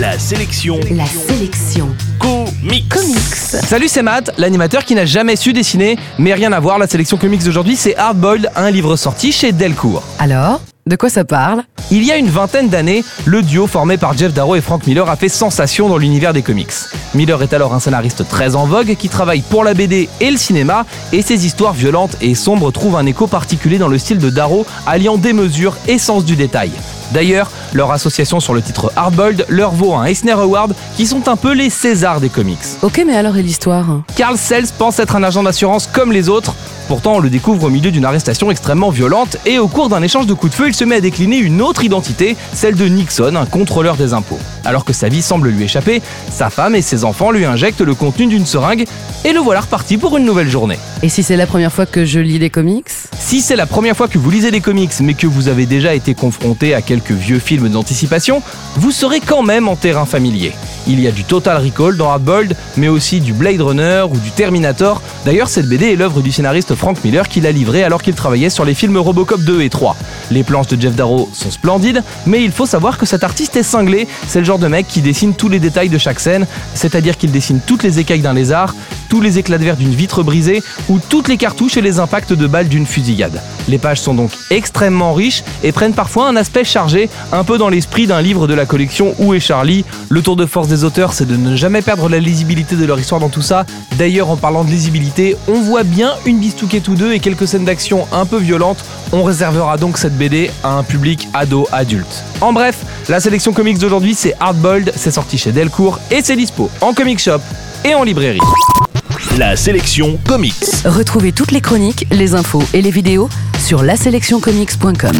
La sélection La sélection comics. comics. Salut, c'est Matt, l'animateur qui n'a jamais su dessiner, mais rien à voir, la sélection comics d'aujourd'hui, c'est Hardboiled, un livre sorti chez Delcourt. Alors, de quoi ça parle? Il y a une vingtaine d'années, le duo formé par Jeff Darrow et Frank Miller a fait sensation dans l'univers des comics. Miller est alors un scénariste très en vogue qui travaille pour la BD et le cinéma, et ses histoires violentes et sombres trouvent un écho particulier dans le style de Darrow, alliant démesure et sens du détail. D'ailleurs, leur association sur le titre Hardboiled leur vaut un Eisner Award qui sont un peu les Césars des comics. Ok, mais alors et l'histoire? Carl Sells pense être un agent d'assurance comme les autres. Pourtant, on le découvre au milieu d'une arrestation extrêmement violente et au cours d'un échange de coups de feu, il se met à décliner une autre identité, celle de Nixon, un contrôleur des impôts. Alors que sa vie semble lui échapper, sa femme et ses enfants lui injectent le contenu d'une seringue et le voilà reparti pour une nouvelle journée. Et si c'est la première fois que je lis des comics? Si c'est la première fois que vous lisez des comics mais que vous avez déjà été confronté à quelques vieux films d'anticipation, vous serez quand même en terrain familier. Il y a du Total Recall dans Hardboiled, mais aussi du Blade Runner ou du Terminator. D'ailleurs, cette BD est l'œuvre du scénariste Frank Miller qui l'a livrée alors qu'il travaillait sur les films Robocop 2 et 3. Les planches de Jeff Darrow sont splendides, mais il faut savoir que cet artiste est cinglé. C'est le genre de mec qui dessine tous les détails de chaque scène, c'est-à-dire qu'il dessine toutes les écailles d'un lézard, tous les éclats de verre d'une vitre brisée ou toutes les cartouches et les impacts de balles d'une fusillade. Les pages sont donc extrêmement riches et prennent parfois un aspect chargé, un peu dans l'esprit d'un livre de la collection Où est Charlie? Le tour de force des auteurs, c'est de ne jamais perdre la lisibilité de leur histoire dans tout ça. D'ailleurs, en parlant de lisibilité, on voit bien une bistouquette ou deux et quelques scènes d'action un peu violentes. On réservera donc cette BD à un public ado-adulte. En bref, la sélection comics d'aujourd'hui, c'est Hardboiled, c'est sorti chez Delcourt et c'est dispo en comic shop et en librairie. La sélection comics. Retrouvez toutes les chroniques, les infos et les vidéos sur laselectioncomics.com.